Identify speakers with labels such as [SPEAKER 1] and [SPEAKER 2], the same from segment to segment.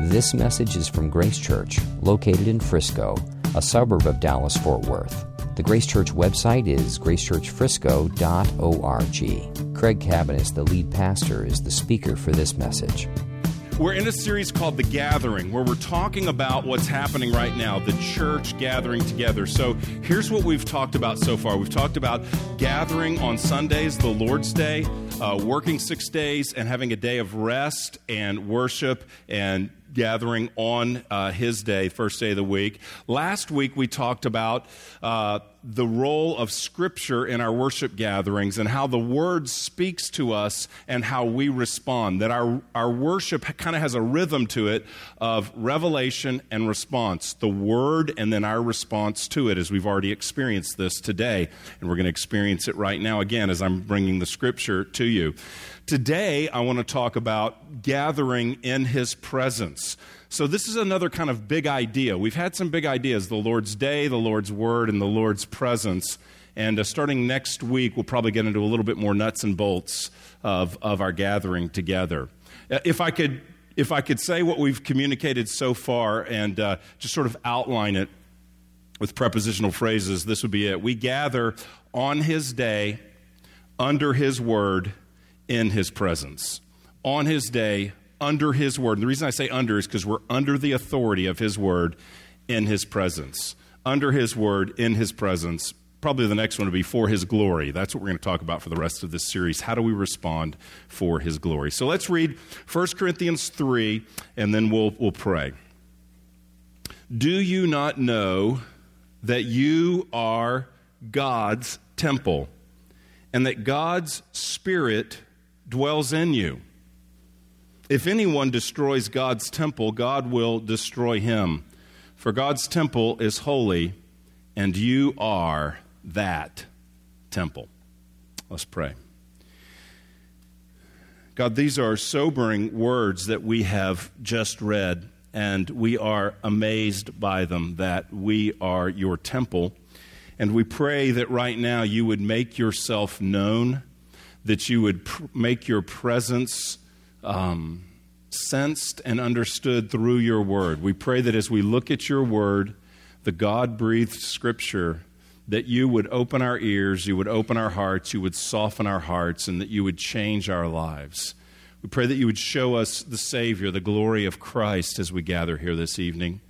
[SPEAKER 1] This message is from Grace Church, located in Frisco, a suburb of Dallas Fort Worth. The Grace Church website is gracechurchfrisco.org. Craig Cabaniss, the lead pastor, is the speaker for this message.
[SPEAKER 2] We're in a series called The Gathering, where we're talking about what's happening right now, the church gathering together. So here's what we've talked about so far. We've talked about gathering on Sundays, the Lord's Day, uh, working six days, and having a day of rest and worship and gathering on uh, his day, first day of the week. Last week we talked about uh, the role of Scripture in our worship gatherings and how the Word speaks to us and how we respond. That our, our worship kind of has a rhythm to it of revelation and response. The Word and then our response to it, as we've already experienced this today. And we're going to experience it right now again as I'm bringing the Scripture to you. Today, I want to talk about gathering in His presence. So, this is another kind of big idea. We've had some big ideas the Lord's Day, the Lord's Word, and the Lord's presence. And uh, starting next week, we'll probably get into a little bit more nuts and bolts of, of our gathering together. Uh, if I could. If I could say what we've communicated so far and uh, just sort of outline it with prepositional phrases, this would be it. We gather on His day, under His word, in his presence. On his day, under his word. And the reason I say under is because we're under the authority of his word in his presence. Under his word, in his presence. Probably the next one would be for his glory. That's what we're going to talk about for the rest of this series. How do we respond for his glory? So let's read 1 Corinthians 3, and then we'll, we'll pray. Do you not know that you are God's temple, and that God's Spirit dwells in you. If anyone destroys God's temple, God will destroy him. For God's temple is holy, and you are that temple. Let's pray. God, these are sobering words that we have just read, and we are amazed by them that we are your temple. And we pray that right now you would make yourself known that you would pr- make your presence um, sensed and understood through your word. We pray that as we look at your word, the God breathed scripture, that you would open our ears, you would open our hearts, you would soften our hearts, and that you would change our lives. We pray that you would show us the Savior, the glory of Christ as we gather here this evening.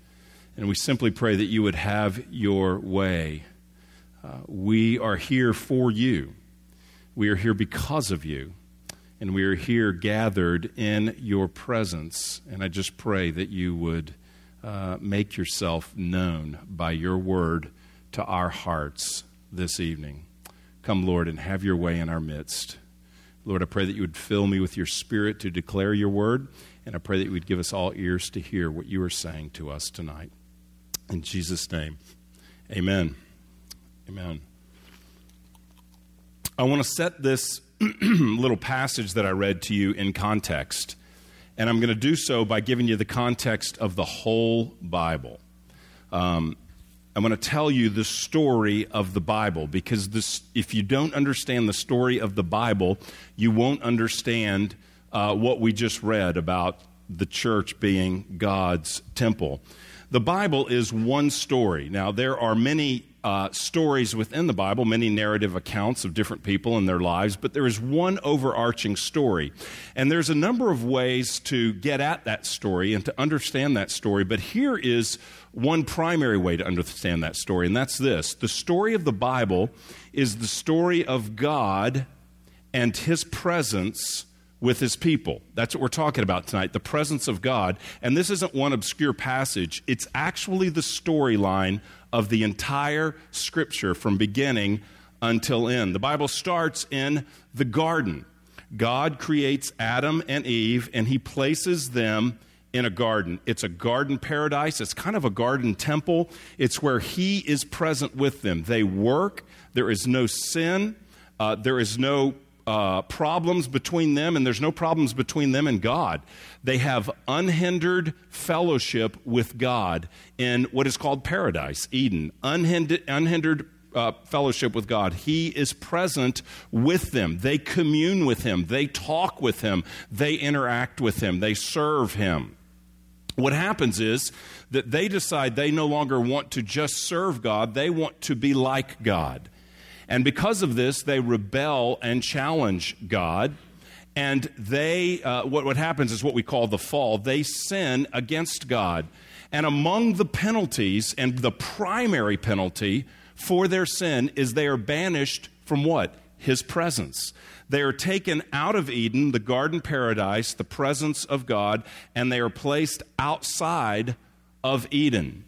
[SPEAKER 2] And we simply pray that you would have your way. Uh, we are here for you. We are here because of you, and we are here gathered in your presence. And I just pray that you would uh, make yourself known by your word to our hearts this evening. Come, Lord, and have your way in our midst. Lord, I pray that you would fill me with your spirit to declare your word, and I pray that you would give us all ears to hear what you are saying to us tonight. In Jesus' name, amen. Amen. I want to set this little passage that I read to you in context. And I'm going to do so by giving you the context of the whole Bible. Um, I'm going to tell you the story of the Bible because this, if you don't understand the story of the Bible, you won't understand uh, what we just read about the church being God's temple. The Bible is one story. Now, there are many uh, stories within the Bible, many narrative accounts of different people and their lives, but there is one overarching story. And there's a number of ways to get at that story and to understand that story, but here is one primary way to understand that story, and that's this the story of the Bible is the story of God and His presence with his people. That's what we're talking about tonight the presence of God. And this isn't one obscure passage, it's actually the storyline of the entire scripture from beginning until end. The Bible starts in the garden. God creates Adam and Eve, and he places them in a garden. It's a garden paradise. It's kind of a garden temple. It's where He is present with them. They work. There is no sin. Uh, there is no uh, problems between them, and there's no problems between them and God. They have unhindered fellowship with God in what is called paradise, Eden. Unhindered, unhindered uh, fellowship with God. He is present with them. They commune with Him. They talk with Him. They interact with Him. They serve Him. what happens is that they decide they no longer want to just serve God, they want to be like God. And because of this, they rebel and challenge God. And they, uh, what, what happens is what we call the fall. They sin against God. And among the penalties, and the primary penalty for their sin, is they are banished from what? His presence. They are taken out of Eden, the garden paradise, the presence of God, and they are placed outside of Eden,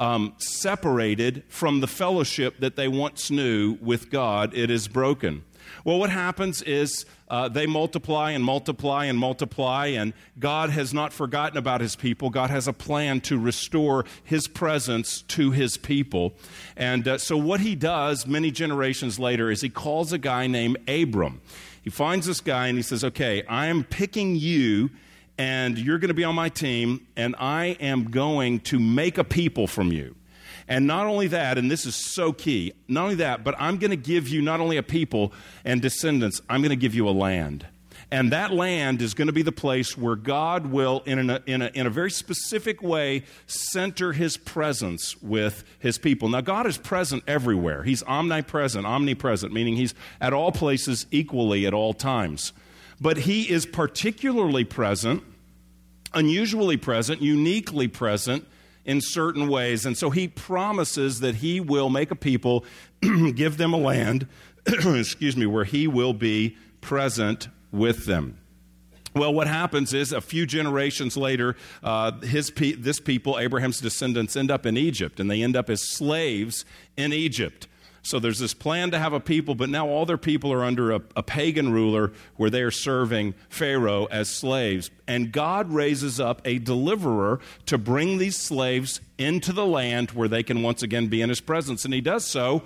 [SPEAKER 2] um, separated from the fellowship that they once knew with God. It is broken. Well, what happens is uh, they multiply and multiply and multiply, and God has not forgotten about his people. God has a plan to restore his presence to his people. And uh, so, what he does many generations later is he calls a guy named Abram. He finds this guy and he says, Okay, I am picking you and you're going to be on my team, and I am going to make a people from you. And not only that, and this is so key, not only that, but I'm going to give you not only a people and descendants, I'm going to give you a land. And that land is going to be the place where God will, in a, in, a, in a very specific way, center his presence with his people. Now, God is present everywhere. He's omnipresent, omnipresent, meaning he's at all places equally at all times. But he is particularly present, unusually present, uniquely present in certain ways. And so he promises that he will make a people, give them a land, excuse me, where he will be present with them. Well, what happens is a few generations later, uh, his pe- this people, Abraham's descendants, end up in Egypt, and they end up as slaves in Egypt. So there's this plan to have a people, but now all their people are under a, a, pagan ruler where they are serving Pharaoh as slaves. And God raises up a deliverer to bring these slaves into the land where they can once again be in his presence. And he does so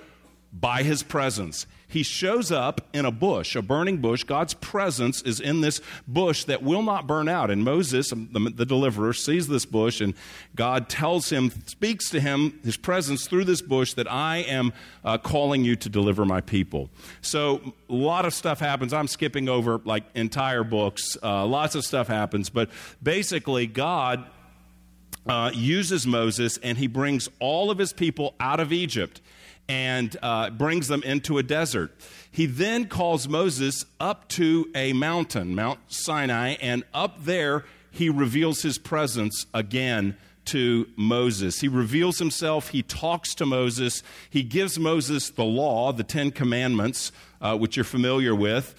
[SPEAKER 2] by his presence. He shows up in a bush, a burning bush. God's presence is in this bush that will not burn out. And Moses, the, the, deliverer, sees this bush, and God tells him, speaks to him, his presence through this bush, that I am uh, calling you to deliver my people. So a lot of stuff happens. I'm skipping over like entire books. Uh, lots of stuff happens. But basically, God uh, uses Moses and he brings all of his people out of Egypt and uh, brings them into a desert. He then calls Moses up to a mountain, Mount Sinai, and up there he reveals his presence again to Moses. He reveals himself, he talks to Moses, he gives Moses the law, the Ten Commandments, uh, which you're familiar with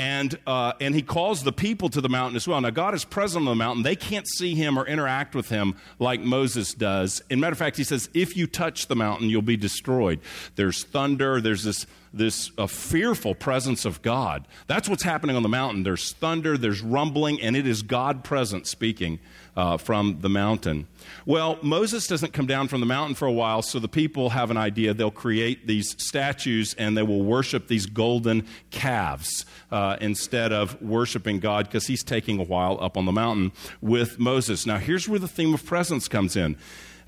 [SPEAKER 2] and, uh, and he calls the people to the mountain as well. Now, God is present on the mountain. They can't see him or interact with him like Moses does. In matter of fact, he says, if you touch the mountain, you'll be destroyed. There's thunder, there's this, this uh, fearful presence of God. That's what's happening on the mountain. There's thunder, there's rumbling, and it is God present speaking uh, from the mountain. Well, Moses doesn't come down from the mountain for a while, so the people have an idea. They'll create these statues and they will worship these golden calves uh, instead of worshiping God because he's taking a while up on the mountain with Moses. Now, here's where the theme of presence comes in.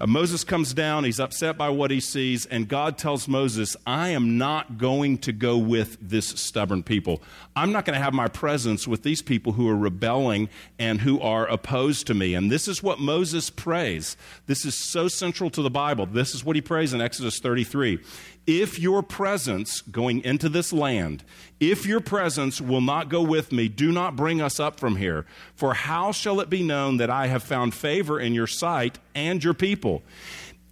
[SPEAKER 2] Uh, Moses comes down, he's upset by what he sees, and God tells Moses, I am not going to go with this stubborn people. I'm not going to have my presence with these people who are rebelling and who are opposed to me. And this is what Moses prays. This is so central to the Bible. This is what he prays in Exodus 33 if your presence going into this land, if your presence will not go with me, do not bring us up from here. For how shall it be known that I have found favor in your sight and your people?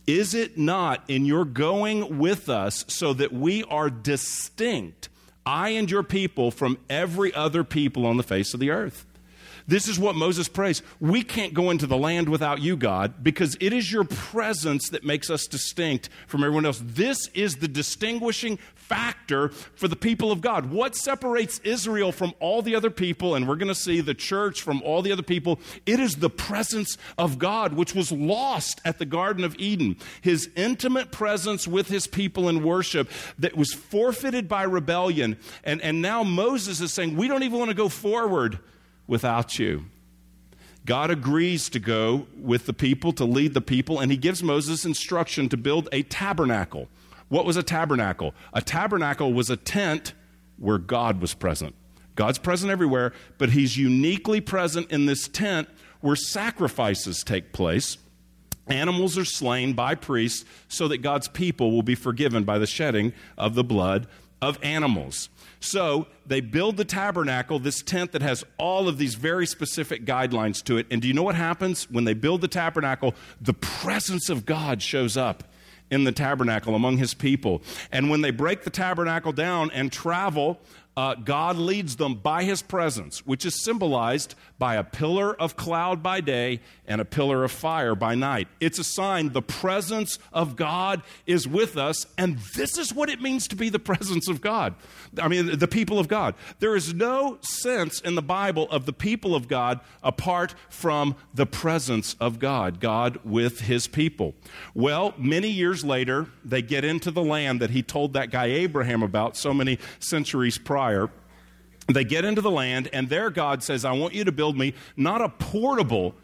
[SPEAKER 2] Is it not in your going with us so that we are distinct, I and your people, from every other people on the face of the earth? This is what Moses prays. We can't go into the land without you, God, because it is your presence that makes us distinct from everyone else. This is the distinguishing factor for the people of God. What separates Israel from all the other people, and we're going to see the church from all the other people, it is the presence of God, which was lost at the Garden of Eden. His intimate presence with his people in worship that was forfeited by rebellion. And, and now Moses is saying, We don't even want to go forward without you. God agrees to go with the people, to lead the people, and he gives Moses instruction to build a tabernacle. What was a tabernacle? A tabernacle was a tent where God was present. God's present everywhere, but he's uniquely present in this tent where sacrifices take place. Animals are slain by priests so that God's people will be forgiven by the shedding of the blood of animals. So they build the tabernacle, this tent that has all of these very specific guidelines to it. And do you know what happens? When they build the tabernacle, the presence of God shows up in the tabernacle among his people. And when they break the tabernacle down and travel uh, God leads them by his presence, which is symbolized by a pillar of cloud by day and a pillar of fire by night. It's a sign the presence of God is with us, and this is what it means to be the presence of God. I mean, the people of God. There is no sense in the Bible of the people of God apart from the presence of God, God with his people. Well, many years later, they get into the land that he told that guy Abraham about so many centuries prior. They get into the land, and there God says, I want you to build me not a portable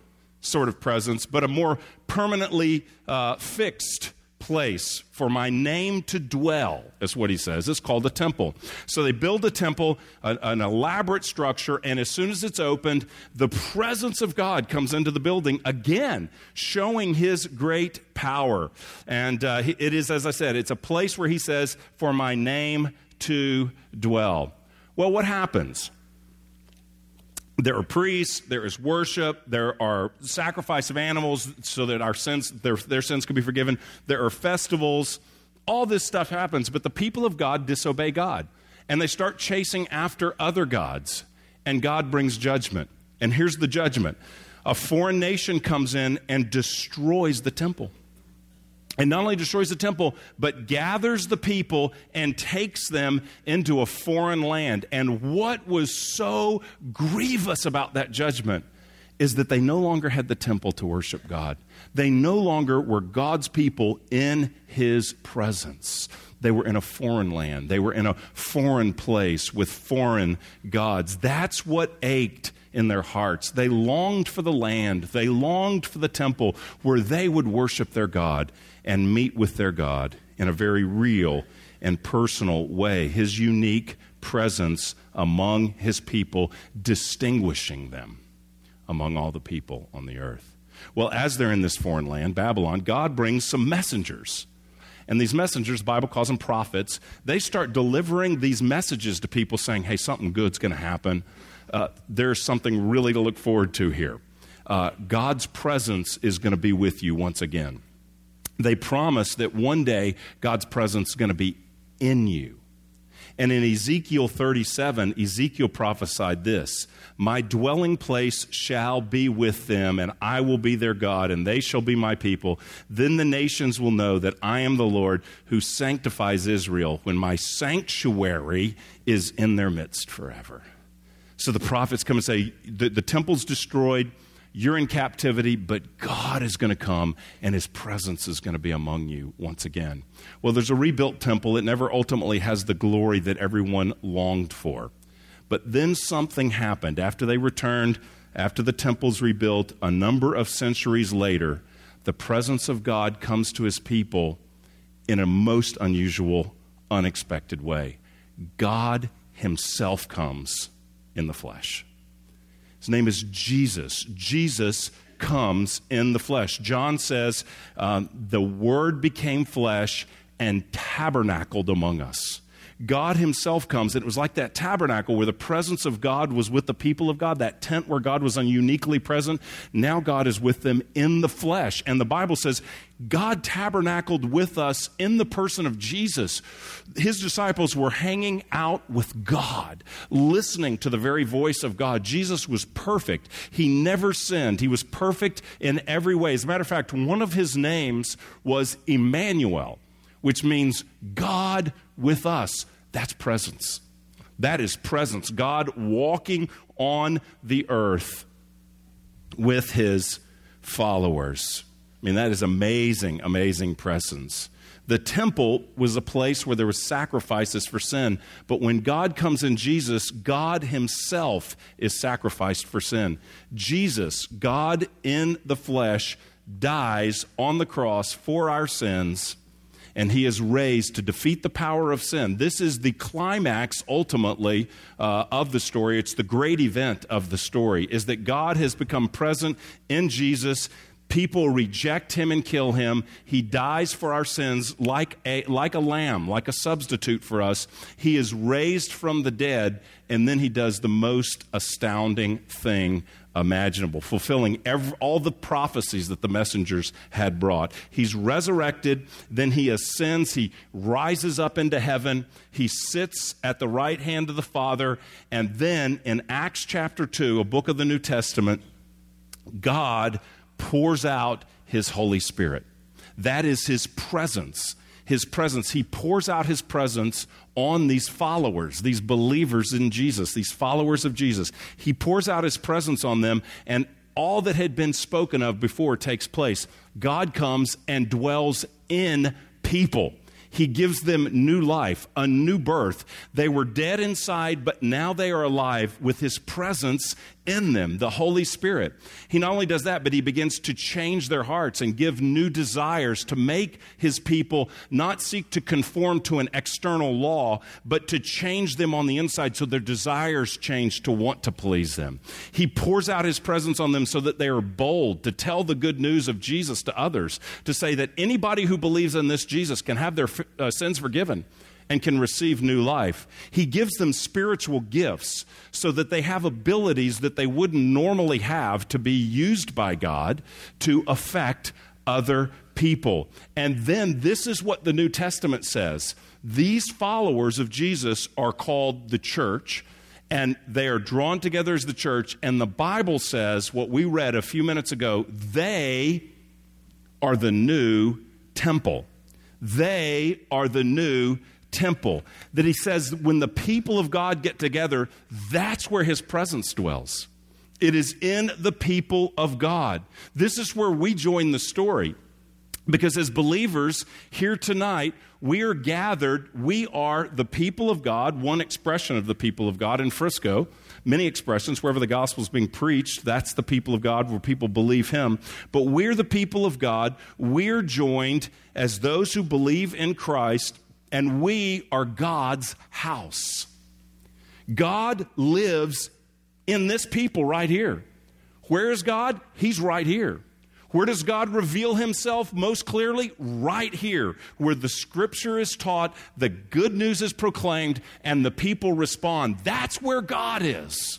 [SPEAKER 2] sort of presence, but a more permanently uh, fixed place for my name to dwell, is what he says. It's called a temple. So they build a temple, an, an, elaborate structure, and as soon as it's opened, the presence of God comes into the building again, showing his great power. And uh, it is, as I said, it's a place where he says, for my name to dwell. Well, what happens? there are priests, there is worship, there are sacrifice of animals so that our sins, their, their sins can be forgiven, there are festivals. All this stuff happens, but the people of God disobey God. And they start chasing after other gods, and God brings judgment. And here's the judgment a foreign nation comes in and destroys the temple and not only destroys the temple, but gathers the people and takes them into a foreign land. And what was so grievous about that judgment is that they no longer had the temple to worship God. They no longer were God's people in His presence. They were in a foreign land, they were in a foreign place with foreign gods. That's what ached in their hearts. They longed for the land, they longed for the temple where they would worship their God and meet with their God in a very real and personal way. His unique presence among his people, distinguishing them among all the people on the earth. Well, as they're in this foreign land, Babylon, God brings some messengers. And these messengers, the Bible calls them prophets, they start delivering these messages to people saying, hey, something good's going to happen. Uh, there's something really to look forward to here. Uh, God's presence is going to be with you once again they promise that one day God's presence is going to be in you. And in Ezekiel 37, Ezekiel prophesied this My dwelling place shall be with them, and I will be their God, and they shall be my people. Then the nations will know that I am the Lord who sanctifies Israel, when my sanctuary is in their midst forever. So the prophets come and say, The, the temple's destroyed you're in captivity, but God is going to come and his presence is going to be among you once again. Well, there's a rebuilt temple. It never ultimately has the glory that everyone longed for. But then something happened. After they returned, after the temple's rebuilt, a number of centuries later, the presence of God comes to his people in a most unusual, unexpected way. God himself comes in the flesh. His name is Jesus. Jesus comes in the flesh. John says, um, The Word became flesh and tabernacled among us. God Himself comes, and it was like that tabernacle where the presence of God was with the people of God, that tent where God was uniquely present. Now God is with them in the flesh. And the Bible says God tabernacled with us in the person of Jesus. His disciples were hanging out with God, listening to the very voice of God. Jesus was perfect. He never sinned. He was perfect in every way. As a matter of fact, one of his names was Emmanuel, which means God with us. That's presence. That is presence. God walking on the earth with his followers. I mean, that is amazing, amazing presence. The temple was a place where there was sacrifices for sin, but when God comes in Jesus, God himself is sacrificed for sin. Jesus, God in the flesh, dies on the cross for our sins and he is raised to defeat the power of sin. This is the climax, ultimately, uh, of the story. It's the great event of the story, is that God has become present in Jesus. People reject him and kill him. He dies for our sins like a, like a lamb, like a substitute for us. He is raised from the dead, and then he does the most astounding thing imaginable, fulfilling every, all the prophecies that the messengers had brought. He's resurrected, then he ascends, he rises up into heaven, he sits at the right hand of the Father, and then in Acts chapter 2, a book of the New Testament, God pours out his Holy Spirit. That is his presence his presence. He pours out his presence on these followers, these believers in Jesus, these followers of Jesus. He pours out his presence on them, and all that had been spoken of before takes place. God comes and dwells in people. He gives them new life, a new birth. They were dead inside, but now they are alive with His presence in them, the Holy Spirit. He not only does that, but he begins to change their hearts and give new desires to make his people not seek to conform to an external law, but to change them on the inside so their desires change to want to please them. He pours out his presence on them so that they are bold to tell the good news of Jesus to others, to say that anybody who believes in this Jesus can have their uh, sins forgiven and can receive new life. He gives them spiritual gifts so that they have abilities that they wouldn't normally have to be used by God to affect other people. And then this is what the New Testament says these followers of Jesus are called the church. And they are drawn together as the church. And the Bible says, what we read a few minutes ago, they are the new temple. They are the new temple. That he says when the people of God get together, that's where his presence dwells. It is in the people of God. This is where we join the story. Because as believers here tonight, we are gathered. We are the people of God, one expression of the people of God in Frisco. Many expressions, wherever the gospel is being preached, that's the people of God where people believe Him. But we're the people of God. We're joined as those who believe in Christ and we are God's house. God lives in this people right here. Where is God? He's right here. Where does God reveal himself most clearly? Right here, where the scripture is taught, the good news is proclaimed, and the people respond. That's where God is.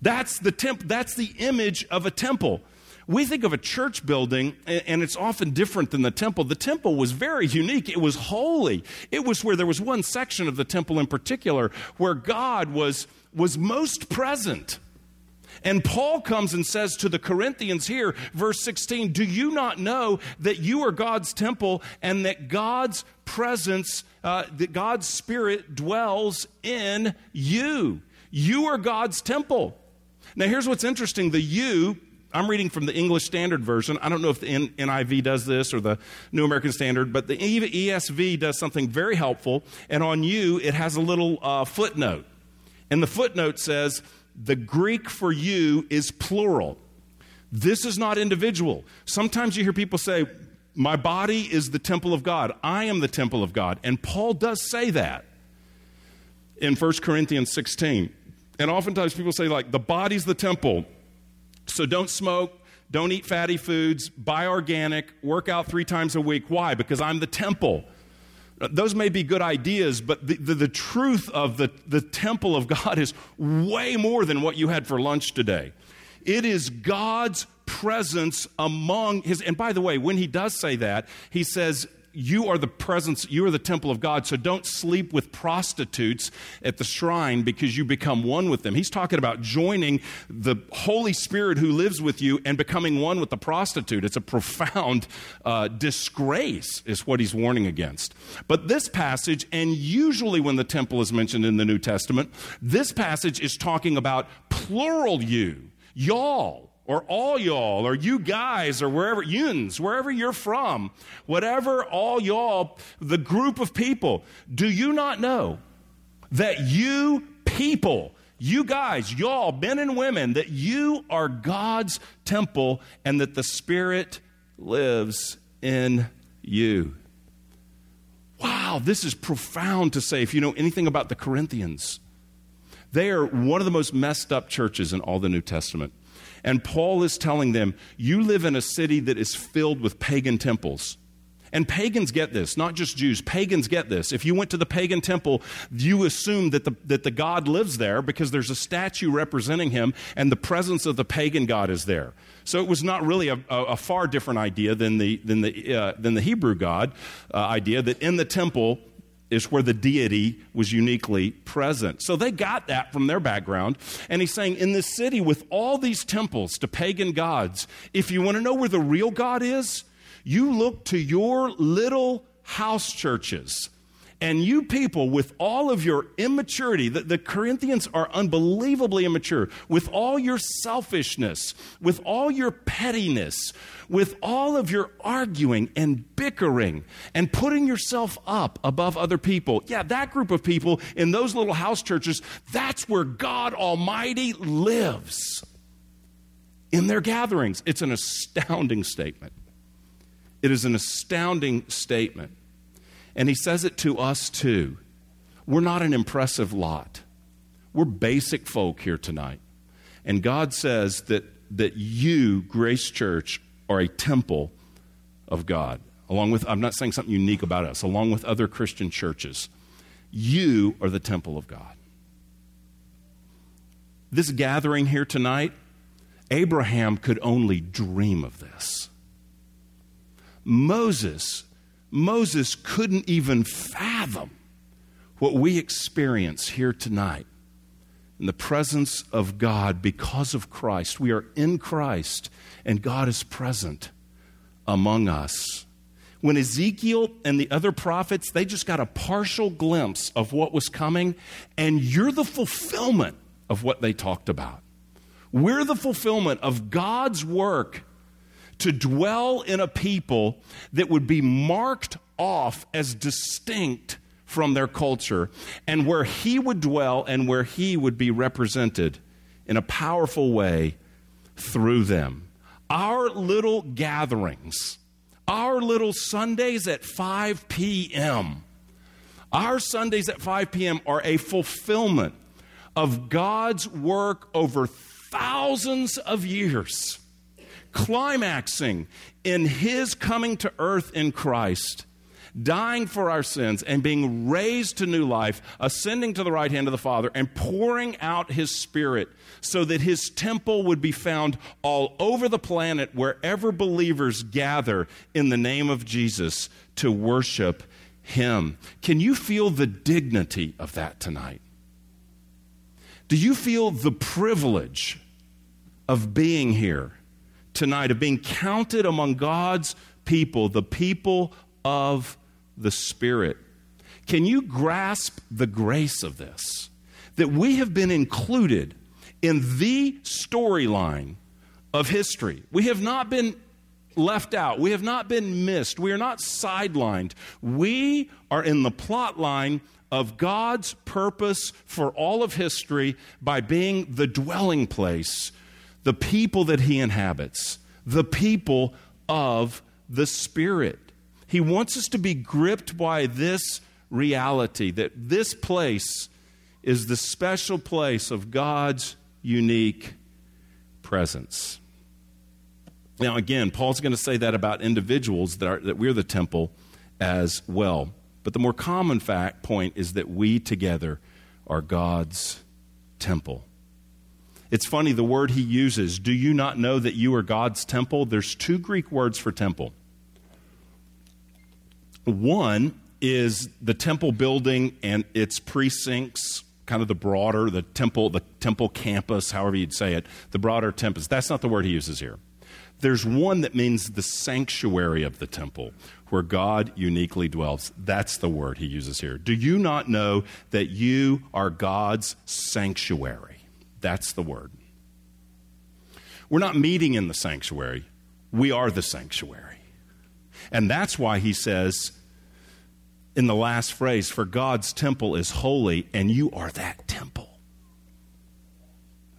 [SPEAKER 2] That's the temp- that's the image of a temple. We think of a church building, and it's often different than the temple. The temple was very unique. It was holy. It was where there was one section of the temple in particular where God was, was most present. And Paul comes and says to the Corinthians here, verse 16, Do you not know that you are God's temple and that God's presence, uh, that God's Spirit dwells in you? You are God's temple. Now, here's what's interesting the you I'm reading from the English Standard Version. I don't know if the NIV does this or the New American Standard, but the ESV does something very helpful. And on you, it has a little uh, footnote. And the footnote says, the Greek for you is plural. This is not individual. Sometimes you hear people say, My body is the temple of God. I am the temple of God. And Paul does say that in 1 Corinthians 16. And oftentimes people say, like, the body's the temple so don't smoke, don't eat fatty foods, buy organic, work out three times a week. Why? Because I'm the temple. Those may be good ideas, but the, the, the, truth of the, the temple of God is way more than what you had for lunch today. It is God's presence among his. And by the way, when he does say that, he says, you are the presence, you are the temple of God, so don't sleep with prostitutes at the shrine because you become one with them. He's talking about joining the Holy Spirit who lives with you and becoming one with the prostitute. It's a profound uh, disgrace, is what he's warning against. But this passage, and usually when the temple is mentioned in the New Testament, this passage is talking about plural you, y'all or all y'all, or you guys, or wherever, yuns, wherever you're from, whatever, all y'all, the group of people, do you not know that you people, you guys, y'all, men and women, that you are God's temple and that the Spirit lives in you? wow, this is profound to say if you know anything about the Corinthians. They are one of the most messed up churches in all the New Testament. And Paul is telling them, You live in a city that is filled with pagan temples. And pagans get this, not just Jews. Pagans get this. If you went to the pagan temple, you assume that the, that the God lives there because there's a statue representing him and the presence of the pagan God is there. So it was not really a, a, a far different idea than the, than the, uh, than the Hebrew God uh, idea that in the temple is where the deity was uniquely present. So they got that from their background. And he's saying, in this city with all these temples to pagan gods, if you want to know where the real God is, you look to your little house churches. And you people, with all of your immaturity, the, the, Corinthians are unbelievably immature, with all your selfishness, with all your pettiness, with all of your arguing and bickering and putting yourself up above other people. Yeah, that group of people in those little house churches, that's where God Almighty lives in their gatherings. It's an astounding statement. It is an astounding statement. And he says it to us too. We're not an impressive lot. We're basic folk here tonight. And God says that, that you, Grace Church, are a temple of God. Along with, I'm not saying something unique about us, along with other Christian churches. You are the temple of God. This gathering here tonight, Abraham could only dream of this. Moses, Moses couldn't even fathom what we experience here tonight in the presence of God because of Christ. We are in Christ, and God is present among us. When Ezekiel and the other prophets, they just got a partial glimpse of what was coming, and you're the fulfillment of what they talked about. We're the fulfillment of God's work to dwell in a people that would be marked off as distinct from their culture, and where he would dwell and where he would be represented in a powerful way through them. Our little gatherings, our little Sundays at 5 p.m., our Sundays at 5 p.m. are a fulfillment of God's work over thousands of years climaxing in his coming to earth in Christ, dying for our sins, and being raised to new life, ascending to the right hand of the Father, and pouring out his Spirit so that his temple would be found all over the planet wherever believers gather in the name of Jesus to worship him. Can you feel the dignity of that tonight? Do you feel the privilege of being here? Tonight of being counted among God's people, the people of the Spirit. Can you grasp the grace of this? That we have been included in the storyline of history. We have not been left out. We have not been missed. We are not sidelined. We are in the plot line of God's purpose for all of history by being the dwelling place the people that he inhabits, the people of the Spirit. He wants us to be gripped by this reality that this place is the special place of God's unique presence. Now, again, Paul's going to say that about individuals that, are, that we're the temple as well. But the more common fact point is that we together are God's temple. It's funny, the word he uses, do you not know that you are God's temple? There's two Greek words for temple. One is the temple building and its precincts, kind of the broader, the temple, the temple campus, however you'd say it, the broader temples. That's not the word he uses here. There's one that means the sanctuary of the temple, where God uniquely dwells. That's the word he uses here. Do you not know that you are God's sanctuary? That's the word. We're not meeting in the sanctuary, we are the sanctuary. And that's why he says in the last phrase, For God's temple is holy, and you are that temple.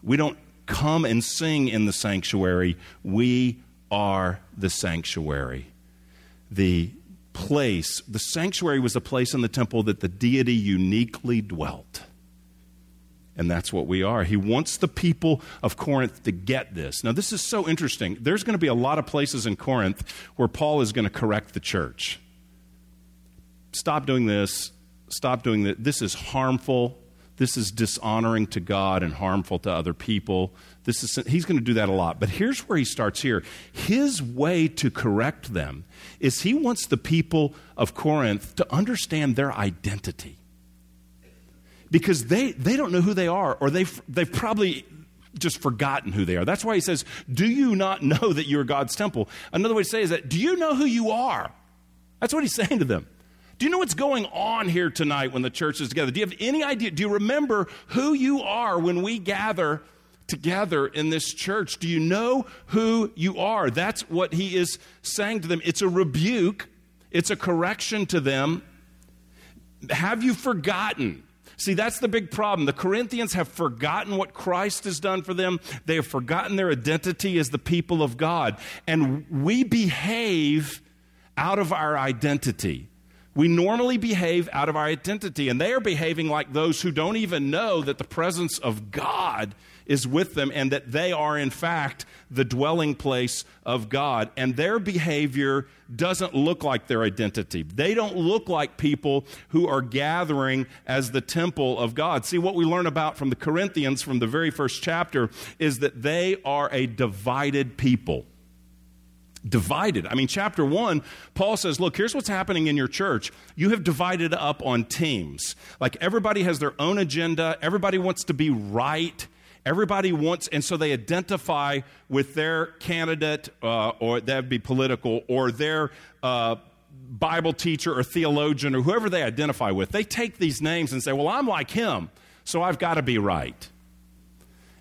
[SPEAKER 2] We don't come and sing in the sanctuary, we are the sanctuary. The place, the sanctuary was a place in the temple that the deity uniquely dwelt. And that's what we are. He wants the people of Corinth to get this. Now, this is so interesting. There's going to be a lot of places in Corinth where Paul is going to correct the church. Stop doing this. Stop doing that. This is harmful. This is dishonoring to God and harmful to other people. This is, he's going to do that a lot. But here's where he starts here. His way to correct them is he wants the people of Corinth to understand their identity because they, they don't know who they are, or they've, they've probably just forgotten who they are. That's why he says, Do you not know that you're God's temple? Another way to say is that, Do you know who you are? That's what he's saying to them. Do you know what's going on here tonight when the church is together? Do you have any idea? Do you remember who you are when we gather together in this church? Do you know who you are? That's what he is saying to them. It's a rebuke, it's a correction to them. Have you forgotten? See, that's the big problem. The Corinthians have forgotten what Christ has done for them. They have forgotten their identity as the people of God. And we behave out of our identity. We normally behave out of our identity, and they are behaving like those who don't even know that the presence of God is with them and that they are, in fact, the dwelling place of God. And their behavior doesn't look like their identity. They don't look like people who are gathering as the temple of God. See, what we learn about from the Corinthians from the very first chapter is that they are a divided people divided. I mean, chapter one, Paul says, Look, here's what's happening in your church. You have divided up on teams. Like everybody has their own agenda, everybody wants to be right. Everybody wants, and so they identify with their candidate, uh, or that would be political, or their uh, Bible teacher or theologian or whoever they identify with. They take these names and say, Well, I'm like him, so I've got to be right.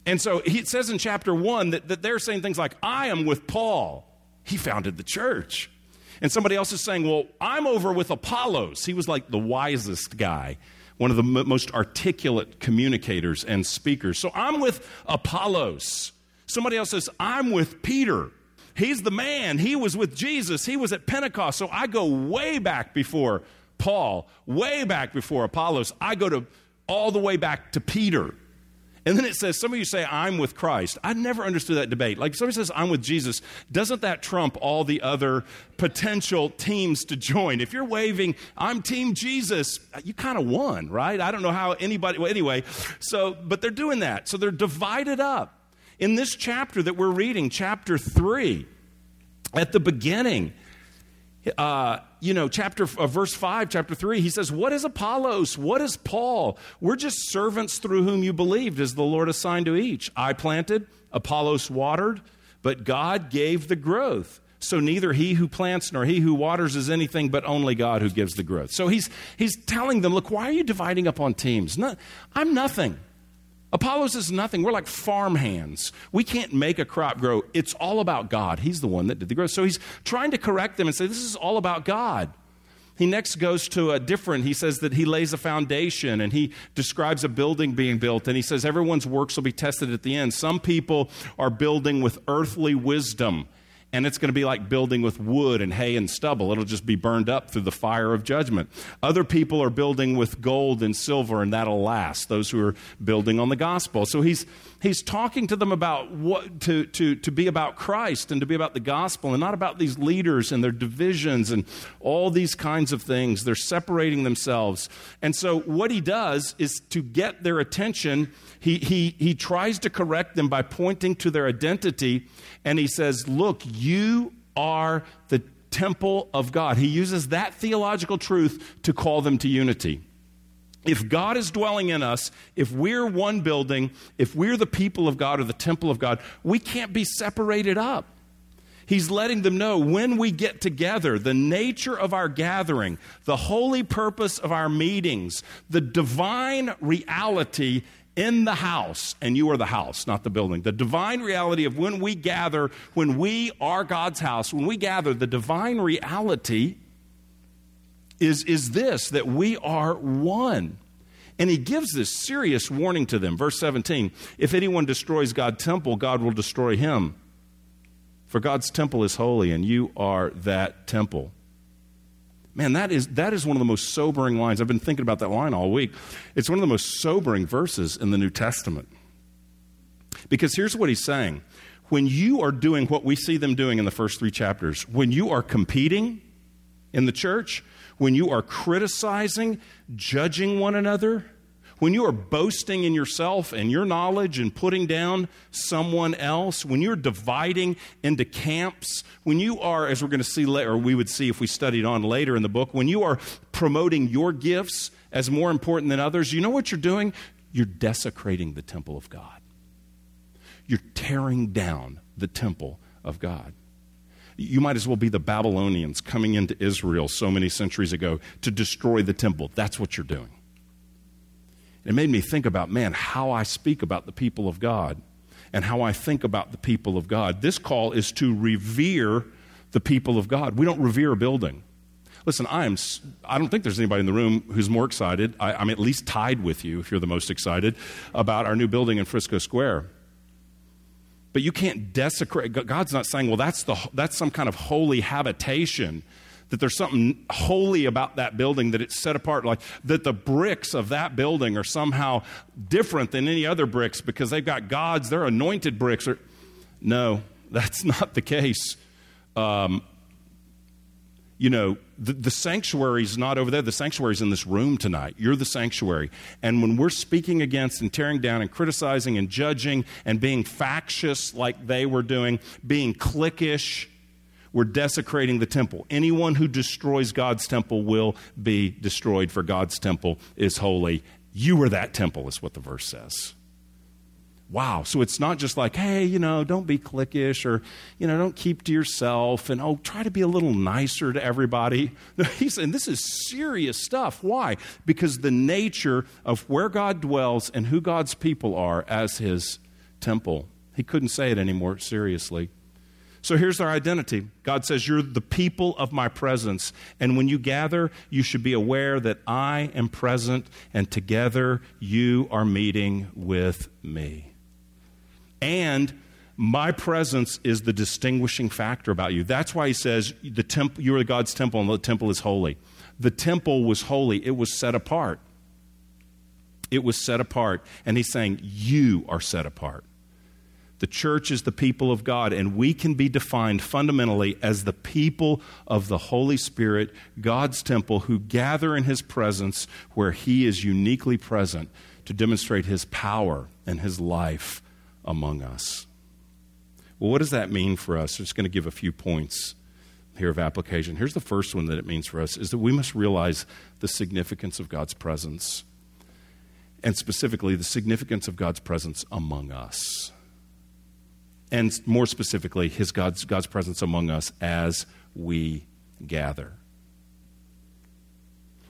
[SPEAKER 2] And so he says in chapter one that, that they're saying things like, I am with Paul. He founded the church. And somebody else is saying, Well, I'm over with Apollos. He was like the wisest guy one of the m- most articulate communicators and speakers. So I'm with Apollos. Somebody else says, I'm with Peter. He's the man. He was with Jesus. He was at Pentecost. So I go way back before Paul, way back before Apollos. I go to all the way back to Peter. And then it says, some of you say, I'm with Christ. I never understood that debate. Like somebody says, I'm with Jesus. Doesn't that trump all the other potential teams to join? If you're waving, I'm Team Jesus, you kind of won, right? I don't know how anybody, well, anyway. So, but they're doing that. So they're divided up. In this chapter that we're reading, chapter 3, at the beginning, uh, you know, chapter uh, verse five, chapter three, he says, "What is Apollos? What is Paul? We're just servants through whom you believed, as the Lord assigned to each. I planted, Apollos watered, but God gave the growth." So neither he who plants nor he who waters is anything, but only God who gives the growth. So he's he's telling them, look, why are you dividing up on teams? No, I'm nothing. Apollos is nothing. We're like farm hands. We can't make a crop grow. It's all about God. He's the one that did the growth. So he's trying to correct them and say, this is all about God. He next goes to a different, he says that he lays a foundation and he describes a building being built and he says everyone's works will be tested at the end. Some people are building with earthly wisdom and it's going to be like building with wood and hay and stubble. It'll just be burned up through the fire of judgment. Other people are building with gold and silver, and that'll last, those who are building on the gospel. So he's, he's talking to them about what to, to, to be about Christ and to be about the gospel and not about these leaders and their divisions and all these kinds of things. They're separating themselves. And so what he does is to get their attention, he, he, he tries to correct them by pointing to their identity and he says, Look, you are the temple of God. He uses that theological truth to call them to unity. If God is dwelling in us, if we're one building, if we're the people of God or the temple of God, we can't be separated up. He's letting them know when we get together, the nature of our gathering, the holy purpose of our meetings, the divine reality in the house, and you are the house, not the building. The divine reality of when we gather, when we are God's house, when we gather, the divine reality is, is this that we are one. And he gives this serious warning to them. Verse 17 If anyone destroys God's temple, God will destroy him. For God's temple is holy, and you are that temple. Man, that is, that is one of the most sobering lines. I've been thinking about that line all week. It's one of the most sobering verses in the New Testament. Because here's what he's saying when you are doing what we see them doing in the first three chapters, when you are competing in the church, when you are criticizing, judging one another, when you are boasting in yourself and your knowledge and putting down someone else, when you're dividing into camps, when you are, as we're going to see later, or we would see if we studied on later in the book, when you are promoting your gifts as more important than others, you know what you're doing? You're desecrating the temple of God. You're tearing down the temple of God. You might as well be the Babylonians coming into Israel so many centuries ago to destroy the temple. That's what you're doing. It made me think about, man, how I speak about the people of God and how I think about the people of God. This call is to revere the people of God. We don't revere a building. Listen, I am. I don't think there's anybody in the room who's more excited. I, I'm at least tied with you, if you're the most excited, about our new building in Frisco Square. But you can't desecrate. God's not saying, well, that's, the, that's some kind of holy habitation, that there's something holy about that building, that it's set apart, like that the bricks of that building are somehow different than any other bricks because they've got God's, they're anointed bricks. Or, no, that's not the case. Um, you know, the, the sanctuary's not over there. The sanctuary's in this room tonight. You're the sanctuary. And when we're speaking against and tearing down and criticizing and judging and being factious like they were doing, being cliquish, we're desecrating the temple. Anyone who destroys God's temple will be destroyed, for God's temple is holy. You are that temple, is what the verse says. Wow. So it's not just like, hey, you know, don't be cliquish or, you know, don't keep to yourself and, oh, try to be a little nicer to everybody. He's saying this is serious stuff. Why? Because the nature of where God dwells and who God's people are as his temple. He couldn't say it any more seriously. So here's our identity. God says, You're the people of my presence. And when you gather, you should be aware that I am present, and together you are meeting with me. And my presence is the distinguishing factor about you. That's why he says the temple, you are God's temple and the temple is holy. The temple was holy, it was set apart. It was set apart. And he's saying, You are set apart. The church is the people of God, and we can be defined fundamentally as the people of the Holy Spirit, God's temple, who gather in His presence where He is uniquely present to demonstrate His power and His life among us. Well, what does that mean for us? I'm just going to give a few points here of application. Here's the first one that it means for us is that we must realize the significance of God's presence, and specifically the significance of God's presence among us. And more specifically, his God's, God's presence among us as we gather.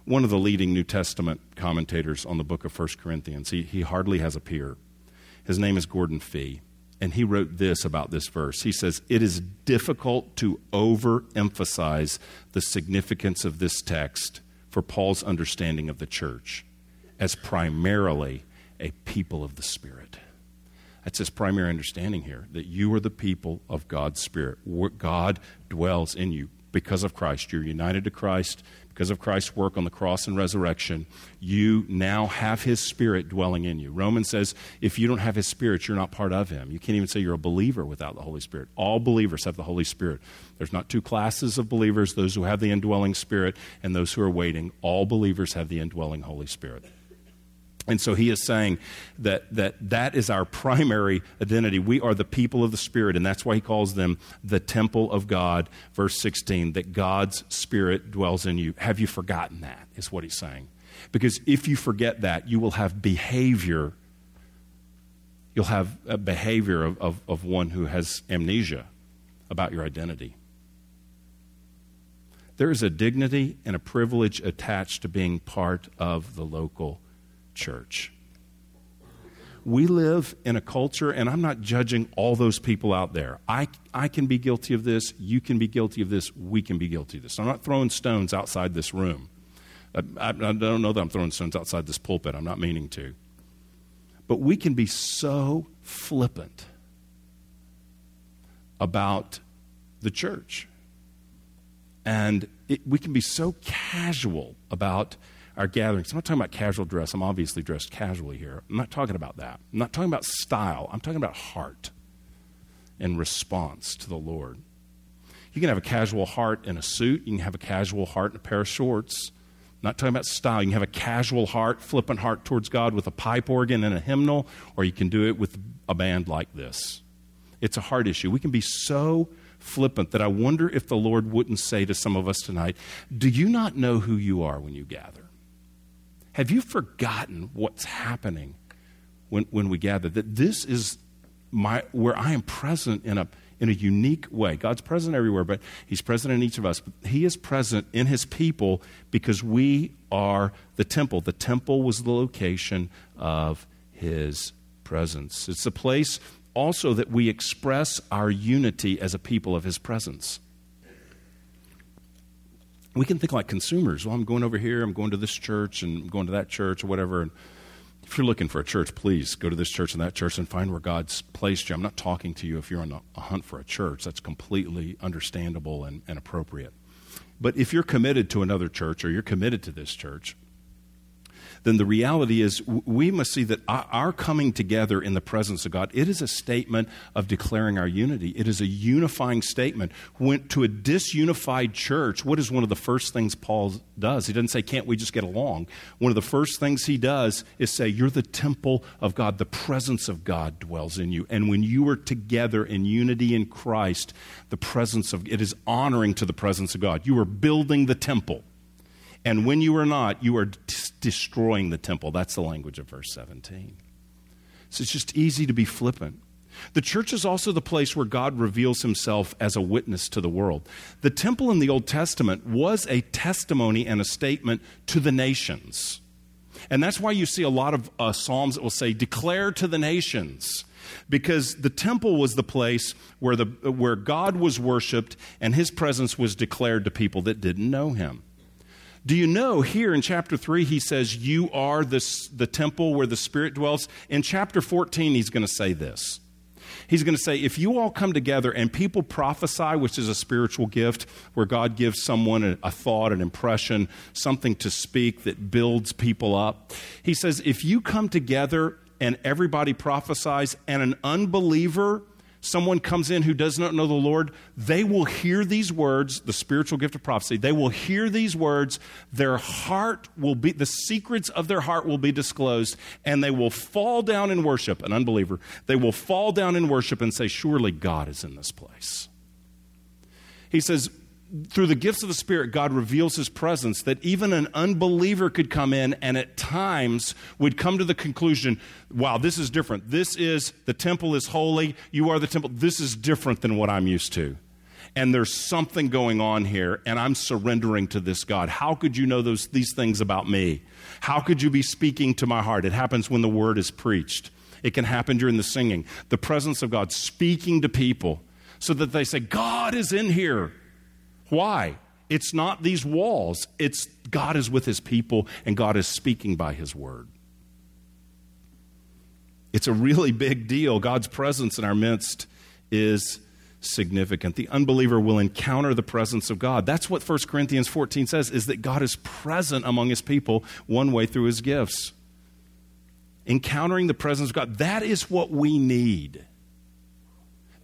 [SPEAKER 2] One of the leading New Testament commentators on the book of 1 Corinthians, he, he hardly has a peer. His name is Gordon Fee. And he wrote this about this verse. He says, It is difficult to overemphasize the significance of this text for Paul's understanding of the church as primarily a people of the Spirit. That's his primary understanding here that you are the people of God's Spirit. God dwells in you because of Christ. You're united to Christ because of Christ's work on the cross and resurrection, you now have His Spirit dwelling in you. Romans says if you don't have His Spirit, you're not part of Him. You can't even say you're a believer without the Holy Spirit. All believers have the Holy Spirit. There's not two classes of believers those who have the indwelling Spirit and those who are waiting. All believers have the indwelling Holy Spirit. And so he is saying that, that that is our primary identity. We are the people of the Spirit, and that's why he calls them the temple of God. Verse 16, that God's Spirit dwells in you. Have you forgotten that? Is what he's saying. Because if you forget that, you will have behavior. You'll have a behavior of, of, of one who has amnesia about your identity. There is a dignity and a privilege attached to being part of the local church. We live in a culture, and I'm not judging all those people out there. I, I can be guilty of this. You can be guilty of this. We can be guilty of this. I'm not throwing stones outside this room. I, I, I don't know that I'm throwing stones outside this pulpit. I'm not meaning to. But we can be so flippant about the church And it, we can be so casual about our gatherings. I'm not talking about casual dress. I'm obviously dressed casually here. I'm not talking about that. I'm not talking about style. I'm talking about heart and response to the Lord. You can have a casual heart in a suit. You can have a casual heart in a pair of shorts. I'm not talking about style. You can have a casual heart, flippant heart towards God with a pipe organ and a hymnal, or you can do it with a band like this. It's a heart issue. We can be so flippant that I wonder if the Lord wouldn't say to some of us tonight, Do you not know who you are when you gather? Have you forgotten what's happening when, when we gather? That this is my, where I am present in a, in a unique way. God's present everywhere, but He's present in each of us. He is present in His people because we are the temple. The temple was the location of His presence. It's a place also that we express our unity as a people of His presence we can think like consumers. Well, I'm going over here, I'm going to this church, and I'm going to that church, or whatever. And if you're looking for a church, please go to this church and that church and find where God's placed you. I'm not talking to you if you're on a hunt for a church. That's completely understandable and, and appropriate. But if you're committed to another church or you're committed to this church, then the reality is we must see that our coming together in the presence of God, it is a statement of declaring our unity. It is a unifying statement. When to a disunified church, what is one of the first things Paul does? He doesn't say, can't we just get along? One of the first things he does is say, you're the temple of God. The presence of God dwells in you. And when you are together in unity in Christ, the presence of it is honoring to the presence of God. You are building the temple. And when you are not, you are d- destroying the temple. That's the language of verse 17. So it's just easy to be flippant. The church is also the place where God reveals himself as a witness to the world. The temple in the Old Testament was a testimony and a statement to the nations. And that's why you see a lot of uh, Psalms that will say, Declare to the nations. Because the temple was the place where, the, where God was worshiped and his presence was declared to people that didn't know him. Do you know here in chapter 3, he says, You are the, the temple where the Spirit dwells? In chapter 14, he's going to say this. He's going to say, If you all come together and people prophesy, which is a spiritual gift where God gives someone a, a thought, an impression, something to speak that builds people up, he says, If you come together and everybody prophesies and an unbeliever someone comes in who does not know the Lord, they will hear these words, the spiritual gift of prophecy. They will hear these words. Their heart will be, the secrets of their heart will be disclosed, and they will fall down in worship. An unbeliever, they will fall down in worship and say, Surely God is in this place. He says, through the gifts of the Spirit, God reveals His presence that even an unbeliever could come in and at times would come to the conclusion, wow, this is different. This is, the temple is holy. You are the temple. This is different than what I'm used to. And there's something going on here, and I'm surrendering to this God. How could you know those, these things about me? How could you be speaking to my heart? It happens when the word is preached, it can happen during the singing. The presence of God speaking to people so that they say, God is in here. Why? It's not these walls. It's God is with his people and God is speaking by his word. It's a really big deal. God's presence in our midst is significant. The unbeliever will encounter the presence of God. That's what 1 Corinthians 14 says is that God is present among his people one way through his gifts. Encountering the presence of God, that is what we need.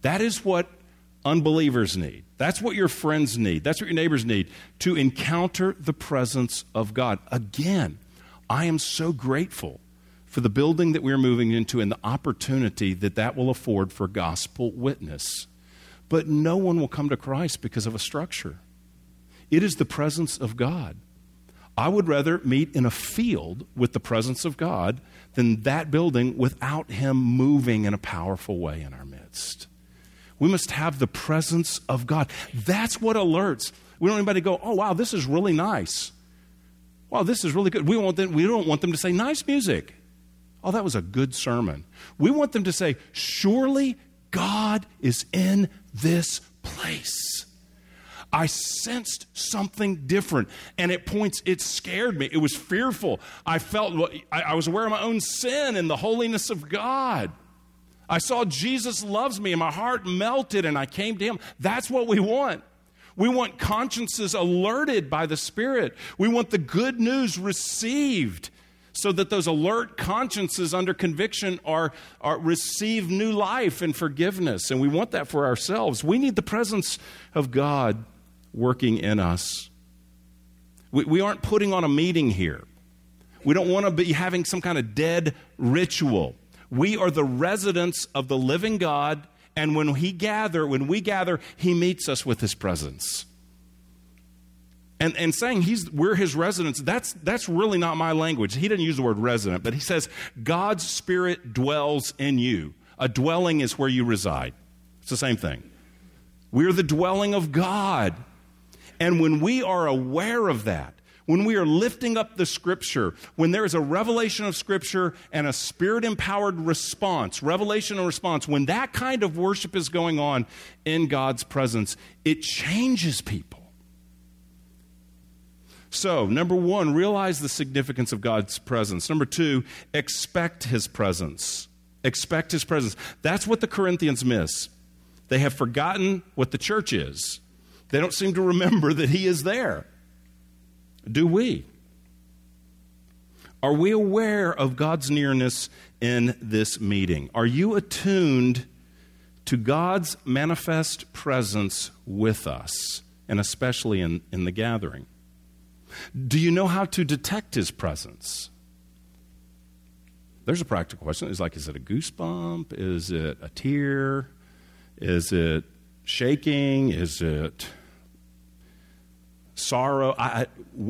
[SPEAKER 2] That is what unbelievers need. That's what your friends need. That's what your neighbors need to encounter the presence of God. Again, I am so grateful for the building that we're moving into and the opportunity that that will afford for gospel witness. But no one will come to Christ because of a structure. It is the presence of God. I would rather meet in a field with the presence of God than that building without Him moving in a powerful way in our midst. We must have the presence of God. That's what alerts. We don't want anybody to go, oh, wow, this is really nice. Wow, this is really good. We, want them, we don't want them to say, nice music. Oh, that was a good sermon. We want them to say, surely God is in this place. I sensed something different. And at points, it scared me. It was fearful. I felt, I was aware of my own sin and the holiness of God. I saw Jesus loves me and my heart melted and I came to him. That's what we want. We want consciences alerted by the Spirit. We want the good news received so that those alert consciences under conviction are, are receive new life and forgiveness. And we want that for ourselves. We need the presence of God working in us. We, we aren't putting on a meeting here. We don't want to be having some kind of dead ritual. We are the residents of the living God, and when he gather, when we gather, he meets us with his presence. And, and saying he's, we're his residents, that's, that's really not my language. He didn't use the word resident, but he says God's Spirit dwells in you. A dwelling is where you reside. It's the same thing. We're the dwelling of God. And when we are aware of that, when we are lifting up the Scripture, when there is a revelation of Scripture and a Spirit empowered response, revelation and response, when that kind of worship is going on in God's presence, it changes people. So, number one, realize the significance of God's presence. Number two, expect His presence. Expect His presence. That's what the Corinthians miss. They have forgotten what the church is, they don't seem to remember that He is there. Do we? Are we aware of God's nearness in this meeting? Are you attuned to God's manifest presence with us, and especially in, in the gathering? Do you know how to detect his presence? There's a practical question. It's like, is it a goosebump? Is it a tear? Is it shaking? Is it sorrow? I,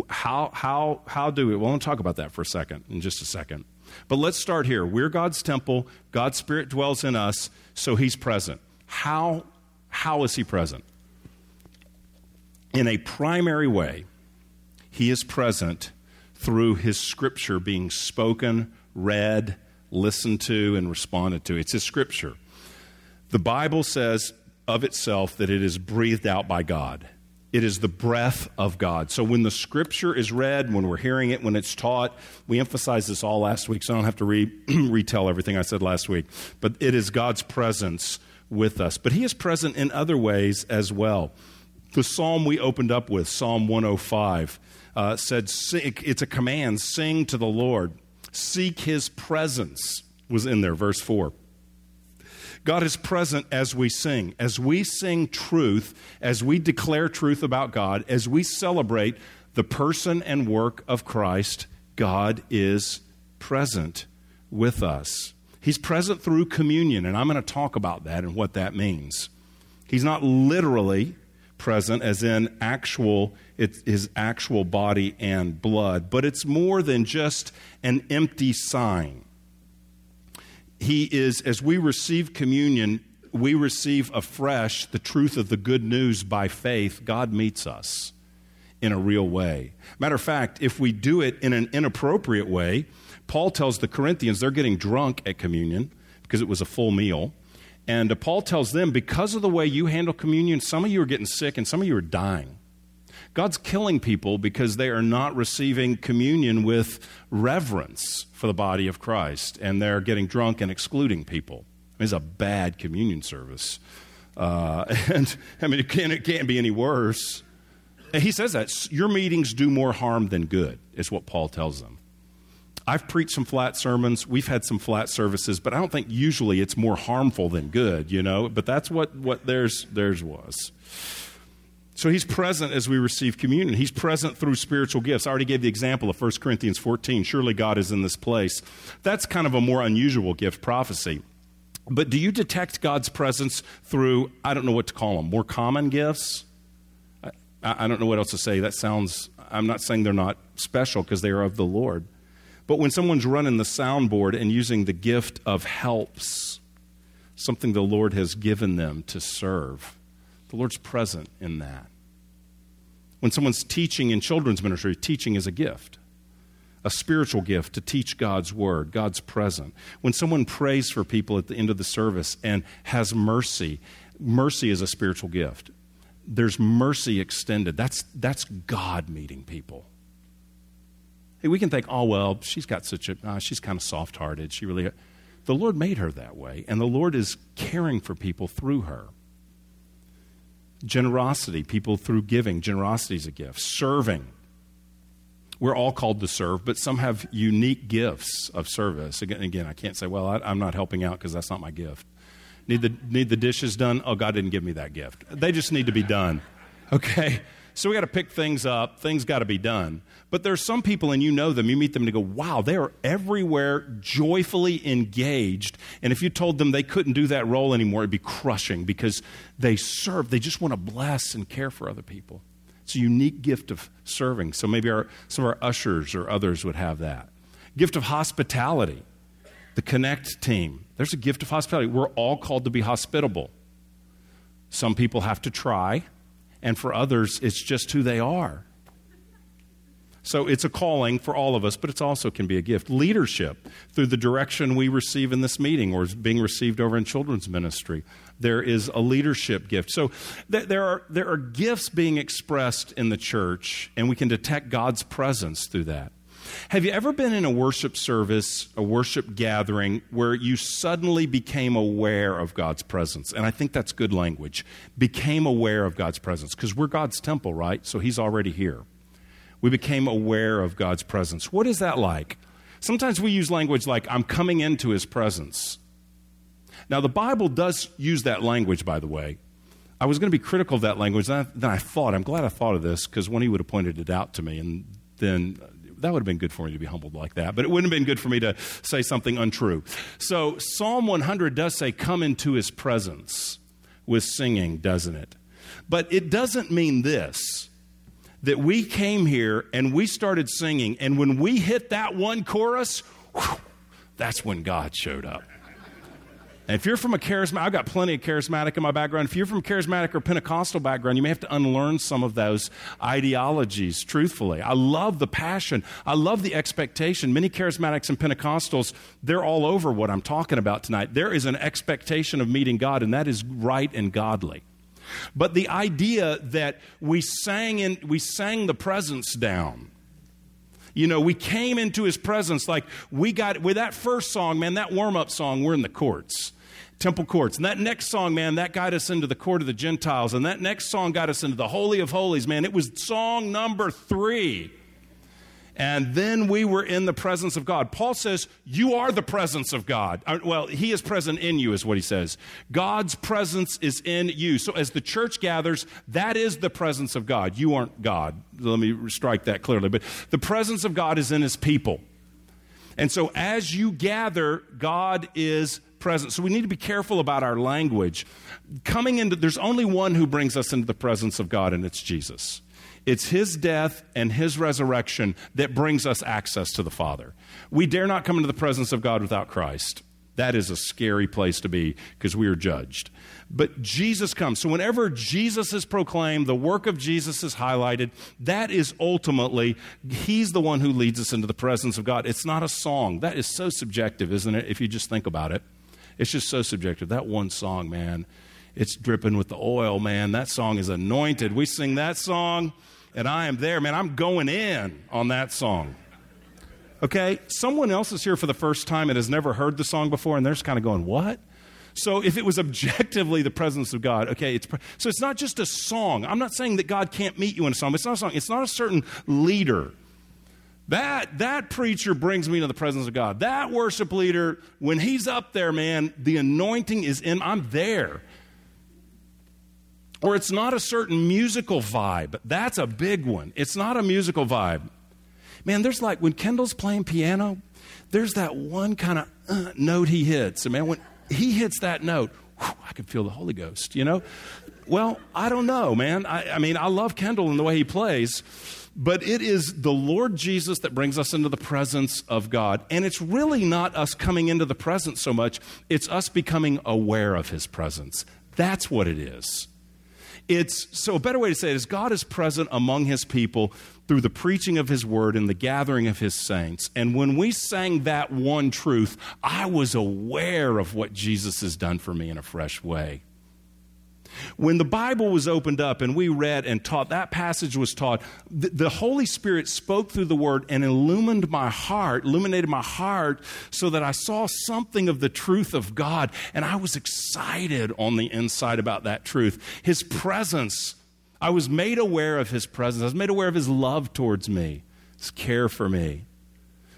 [SPEAKER 2] how, how, how do we? Well, I'll talk about that for a second, in just a second. But let's start here. We're God's temple. God's Spirit dwells in us, so He's present. How, how is He present? In a primary way, he is present through His Scripture being spoken, read, listened to, and responded to. It's His Scripture. The Bible says of itself that it is breathed out by God. It is the breath of God. So when the scripture is read, when we're hearing it, when it's taught, we emphasized this all last week, so I don't have to re- retell everything I said last week. But it is God's presence with us. But He is present in other ways as well. The psalm we opened up with, Psalm 105, uh, said, it's a command, sing to the Lord. Seek his presence, was in there, verse 4. God is present as we sing. As we sing truth, as we declare truth about God, as we celebrate the person and work of Christ, God is present with us. He's present through communion, and I'm going to talk about that and what that means. He's not literally present, as in actual, his actual body and blood, but it's more than just an empty sign. He is, as we receive communion, we receive afresh the truth of the good news by faith. God meets us in a real way. Matter of fact, if we do it in an inappropriate way, Paul tells the Corinthians they're getting drunk at communion because it was a full meal. And uh, Paul tells them, because of the way you handle communion, some of you are getting sick and some of you are dying. God's killing people because they are not receiving communion with reverence for the body of Christ, and they're getting drunk and excluding people. It's a bad communion service. Uh, and I mean, it can't, it can't be any worse. And he says that your meetings do more harm than good, is what Paul tells them. I've preached some flat sermons. We've had some flat services, but I don't think usually it's more harmful than good, you know? But that's what, what theirs, theirs was. So he's present as we receive communion. He's present through spiritual gifts. I already gave the example of 1 Corinthians 14. Surely God is in this place. That's kind of a more unusual gift, prophecy. But do you detect God's presence through, I don't know what to call them, more common gifts? I, I don't know what else to say. That sounds, I'm not saying they're not special because they are of the Lord. But when someone's running the soundboard and using the gift of helps, something the Lord has given them to serve, the Lord's present in that. When someone's teaching in children's ministry, teaching is a gift, a spiritual gift to teach God's word. God's present. When someone prays for people at the end of the service and has mercy, mercy is a spiritual gift. There's mercy extended. That's, that's God meeting people Hey, we can think, oh, well, she's got such a, uh, she's kind of soft hearted. She really, the Lord made her that way, and the Lord is caring for people through her. Generosity, people through giving. Generosity is a gift. Serving. We're all called to serve, but some have unique gifts of service. Again, again I can't say, well, I, am not helping out because that's not my gift. Need the, need the dishes done? Oh, God didn't give me that gift. They just need to be done. Okay? So we got to pick things up. Things got to be done. But there's some people, and you know them, you meet them and go, wow, they are everywhere joyfully engaged. And if you told them they couldn't do that role anymore, it'd be crushing because they serve. They just want to bless and care for other people. It's a unique gift of serving. So maybe our, some of our ushers or others would have that. Gift of hospitality. The Connect team. There's a gift of hospitality. We're all called to be hospitable. Some people have to try and for others, it's just who they are. So it's a calling for all of us, but it also can be a gift. Leadership through the direction we receive in this meeting or is being received over in children's ministry. There is a leadership gift. So th- there, are, there are gifts being expressed in the church, and we can detect God's presence through that. Have you ever been in a worship service, a worship gathering, where you suddenly became aware of God's presence? And I think that's good language. Became aware of God's presence, because we're God's temple, right? So He's already here. We became aware of God's presence. What is that like? Sometimes we use language like, I'm coming into His presence. Now, the Bible does use that language, by the way. I was going to be critical of that language. Then I, thought, I'm glad I thought of this because when he would have pointed it out to me, and then that would have been good for me to be humbled like that, but it wouldn't have been good for me to say something untrue. So Psalm 100 does say, Come into his presence with singing, doesn't it? But it doesn't mean this that we came here and we started singing, and when we hit that one chorus, whew, that's when God showed up. If you're from a charismatic, I've got plenty of charismatic in my background. If you're from charismatic or Pentecostal background, you may have to unlearn some of those ideologies, truthfully. I love the passion. I love the expectation. Many charismatics and Pentecostals, they're all over what I'm talking about tonight. There is an expectation of meeting God, and that is right and godly. But the idea that we sang, in, we sang the presence down, you know, we came into his presence like we got with that first song, man, that warm up song, we're in the courts temple courts. And that next song, man, that got us into the court of the Gentiles. And that next song got us into the Holy of Holies, man. It was song number three. And then we were in the presence of God. Paul says, You are the presence of God. Uh, well, He is present in you, is what he says. God's presence is in you. So as the church gathers, that is the presence of God. You aren't God. Let me strike that clearly. But the presence of God is in His people. And so as you gather, God is presence. So we need to be careful about our language. Coming into, there's only one who brings us into the presence of God, and it's Jesus. It's his death and his resurrection that brings us access to the Father. We dare not come into the presence of God without Christ. That is a scary place to be because we are judged. But Jesus comes. So, whenever Jesus is proclaimed, the work of Jesus is highlighted, that is ultimately, He's the one who leads us into the presence of God. It's not a song. That is so subjective, isn't it, if you just think about it? It's just so subjective. That one song, man, it's dripping with the oil, man. That song is anointed. We sing that song, and I am there, man. I'm going in on that song. Okay? Someone else is here for the first time and has never heard the song before, and they're just kind of going, What? So if it was objectively the presence of God, okay, it's so it's not just a song. I'm not saying that God can't meet you in a song. It's not a song. It's not a certain leader that, that preacher brings me to the presence of God. That worship leader, when he's up there, man, the anointing is in, I'm there. Or it's not a certain musical vibe. That's a big one. It's not a musical vibe. Man, there's like when Kendall's playing piano, there's that one kind of uh, note he hits. And man, when he hits that note, whew, I can feel the Holy Ghost, you know? Well, I don't know, man. I, I mean, I love Kendall and the way he plays. But it is the Lord Jesus that brings us into the presence of God. And it's really not us coming into the presence so much, it's us becoming aware of His presence. That's what it is. It's so a better way to say it is God is present among his people through the preaching of his word and the gathering of his saints. And when we sang that one truth, I was aware of what Jesus has done for me in a fresh way. When the Bible was opened up and we read and taught, that passage was taught, the, the, Holy Spirit spoke through the Word and illumined my heart, illuminated my heart so that I saw something of the truth of God. And I was excited on the inside about that truth. His presence, I was made aware of His presence. I was made aware of His love towards me, His care for me.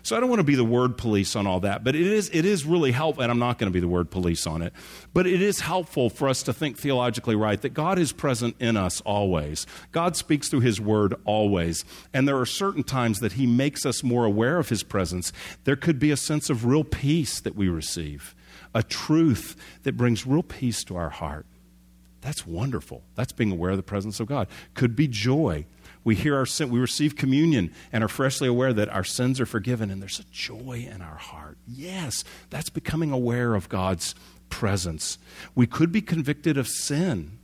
[SPEAKER 2] So I don't want to be the word police on all that, but it is, it is really helpful, and I'm not going to be the word police on it, but it is helpful for us to think theologically right that God is present in us always. God speaks through His word always, and there are certain times that He makes us more aware of His presence. There could be a sense of real peace that we receive, a truth that brings real peace to our heart. That's wonderful. That's being aware of the presence of God. Could be joy we hear our sin, we receive communion and are freshly aware that our sins are forgiven and there's a joy in our heart. Yes, that's becoming aware of God's presence. We could be convicted of sin.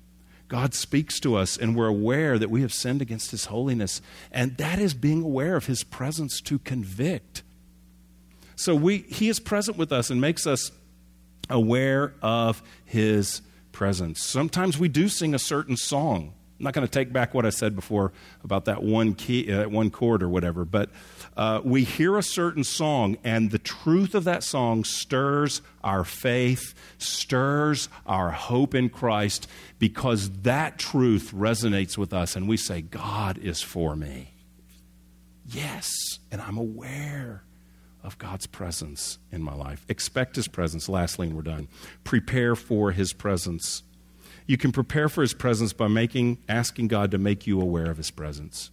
[SPEAKER 2] God speaks to us and we're aware that we have sinned against His holiness. And that is being aware of His presence to convict. So we, He is present with us and makes us aware of His presence. Sometimes we do sing a certain song. I'm not going to take back what I said before about that one key, uh, one chord or whatever, but uh, we hear a certain song, and the truth of that song stirs our faith, stirs our hope in Christ, because that truth resonates with us, and we say, God is for me. Yes, and I'm aware of God's presence in my life. Expect His presence. Lastly, and we're done. Prepare for His presence. You can prepare for his presence by making asking God to make you aware of his presence.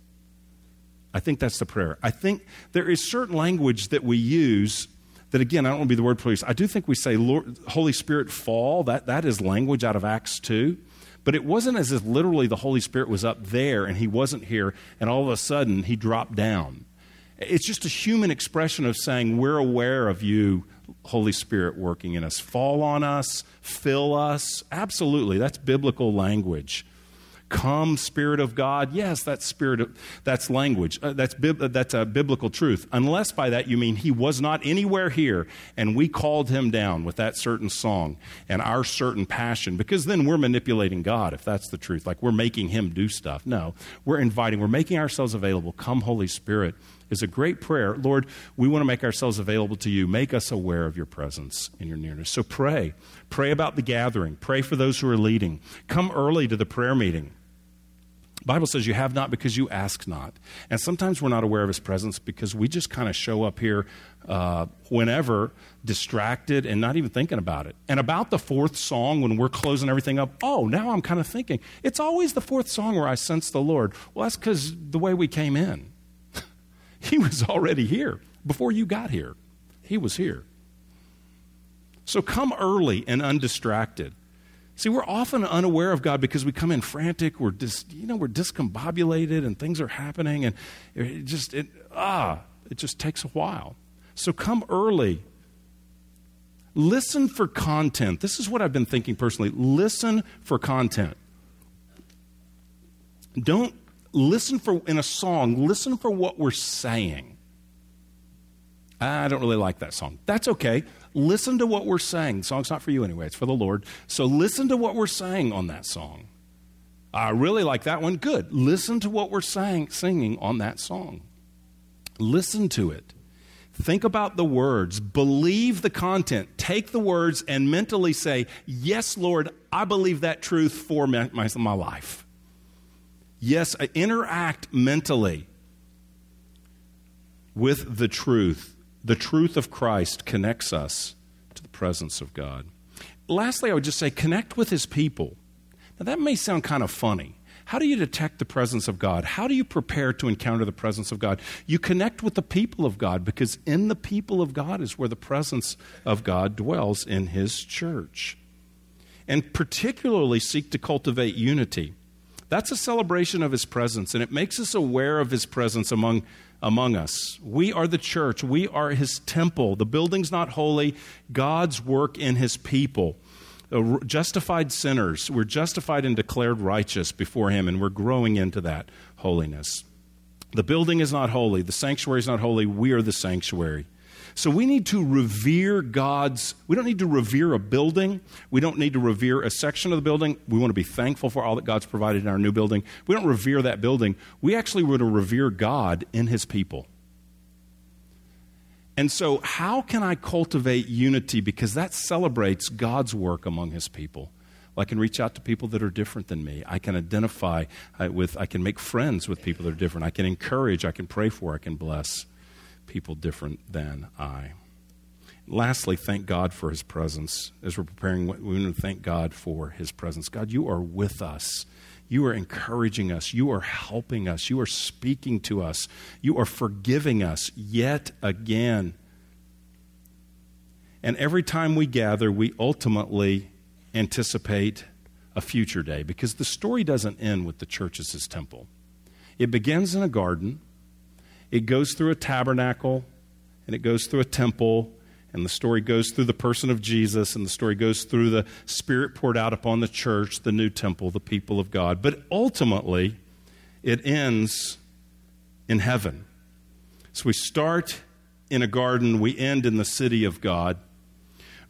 [SPEAKER 2] I think that's the prayer. I think there is certain language that we use that again, I don't want to be the word police. I do think we say Lord, Holy Spirit fall. That that is language out of Acts 2. But it wasn't as if literally the Holy Spirit was up there and he wasn't here and all of a sudden he dropped down. It's just a human expression of saying, We're aware of you, Holy Spirit, working in us. Fall on us, fill us. Absolutely. That's biblical language. Come, Spirit of God. Yes, that's spirit. Of, that's language. Uh, that's bib, uh, that's a biblical truth. Unless by that you mean he was not anywhere here, and we called him down with that certain song and our certain passion, because then we're manipulating God. If that's the truth, like we're making him do stuff. No, we're inviting. We're making ourselves available. Come, Holy Spirit is a great prayer. Lord, we want to make ourselves available to you. Make us aware of your presence and your nearness. So pray. Pray about the gathering. Pray for those who are leading. Come early to the prayer meeting. The Bible says you have not because you ask not. And sometimes we're not aware of his presence because we just kind of show up here uh, whenever, distracted and not even thinking about it. And about the fourth song, when we're closing everything up, oh, now I'm kind of thinking. It's always the fourth song where I sense the Lord. Well, that's because the way we came in. He was already here before you got here. He was here. So come early and undistracted. See, we're often unaware of God because we come in frantic. We're dis, you know, we're discombobulated and things are happening, and it just it ah, it just takes a while. So come early. Listen for content. This is what I've been thinking personally. Listen for content. Don't listen for, in a song, listen for what we're saying. I don't really like that song. That's okay. Listen to what we're saying. The song's not for you anyway, it's for the Lord. So listen to what we're saying on that song. I really like that one. Good. Listen to what we're saying, singing on that song. Listen to it. Think about the words. Believe the content. Take the words and mentally say, Yes, Lord, I believe that truth for my, my, my life. Yes, I interact mentally with the truth. The truth of Christ connects us to the presence of God. Lastly, I would just say connect with his people. Now, that may sound kind of funny. How do you detect the presence of God? How do you prepare to encounter the presence of God? You connect with the people of God because in the people of God is where the presence of God dwells in his church. And particularly seek to cultivate unity. That's a celebration of his presence, and it makes us aware of his presence among, among us. We are the church, we are his temple. The building's not holy, God's work in his people. Uh, justified sinners, we're justified and declared righteous before him, and we're growing into that holiness. The building is not holy, the sanctuary is not holy, we are the sanctuary. So we need to revere God's, we don't need to revere a building. We don't need to revere a section of the building. We want to be thankful for all that God's provided in our new building. We don't revere that building. We actually want to revere God in His people. And so, how can I cultivate unity? Because that celebrates God's work among His people. I can reach out to people that are different than me. I can identify uh, with, I can make friends with people that are different. I can encourage, I can pray for, I can bless people different than I. Lastly, thank God for His presence. As we're preparing, we want to thank God for His presence. God, you are with us. You are encouraging us. You are helping us. You are speaking to us. You are forgiving us yet again. And every time we gather, we ultimately anticipate a future day because the story doesn't end with the church as his temple. It begins in a garden, it goes through a tabernacle, and it goes through a temple, and the story goes through the person of Jesus, and the story goes through the Spirit poured out upon the church, the new temple, the people of God. But ultimately, it ends in heaven. So we start in a garden, we end in the city of God.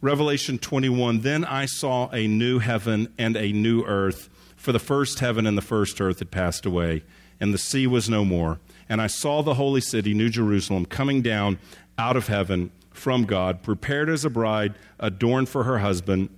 [SPEAKER 2] Revelation 21 Then I saw a new heaven and a new earth, for the first heaven and the first earth had passed away, and the sea was no more. And I saw the holy city, New Jerusalem, coming down out of heaven from God, prepared as a bride, adorned for her husband.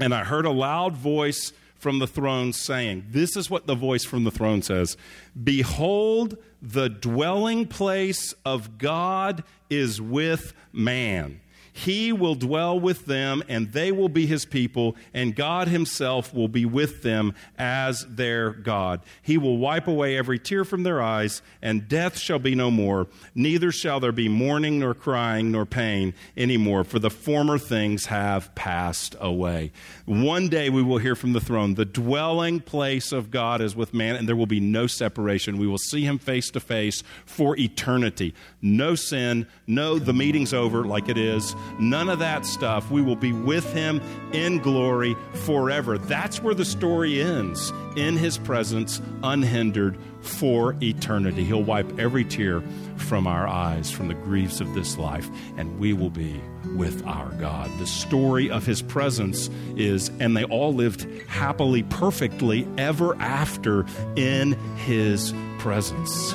[SPEAKER 2] And I heard a loud voice from the throne saying, This is what the voice from the throne says Behold, the dwelling place of God is with man. He will dwell with them, and they will be his people, and God himself will be with them as their God. He will wipe away every tear from their eyes, and death shall be no more. Neither shall there be mourning, nor crying, nor pain anymore, for the former things have passed away. One day we will hear from the throne the dwelling place of God is with man, and there will be no separation. We will see him face to face for eternity. No sin, no, the meeting's over like it is None of that stuff. We will be with him in glory forever. That's where the story ends in his presence, unhindered for eternity. He'll wipe every tear from our eyes, from the griefs of this life, and we will be with our God. The story of his presence is, and they all lived happily, perfectly, ever after in his presence.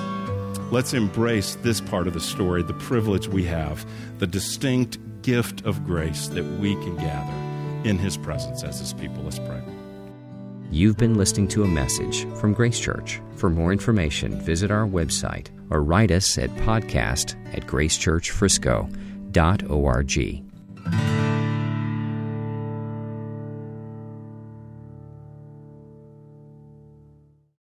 [SPEAKER 2] Let's embrace this part of the story, the privilege we have, the distinct gift of grace that we can gather in His presence as His people. Let's pray.
[SPEAKER 1] You've been listening to a message from Grace Church. For more information, visit our website or write us at podcast at gracechurchfrisco.org.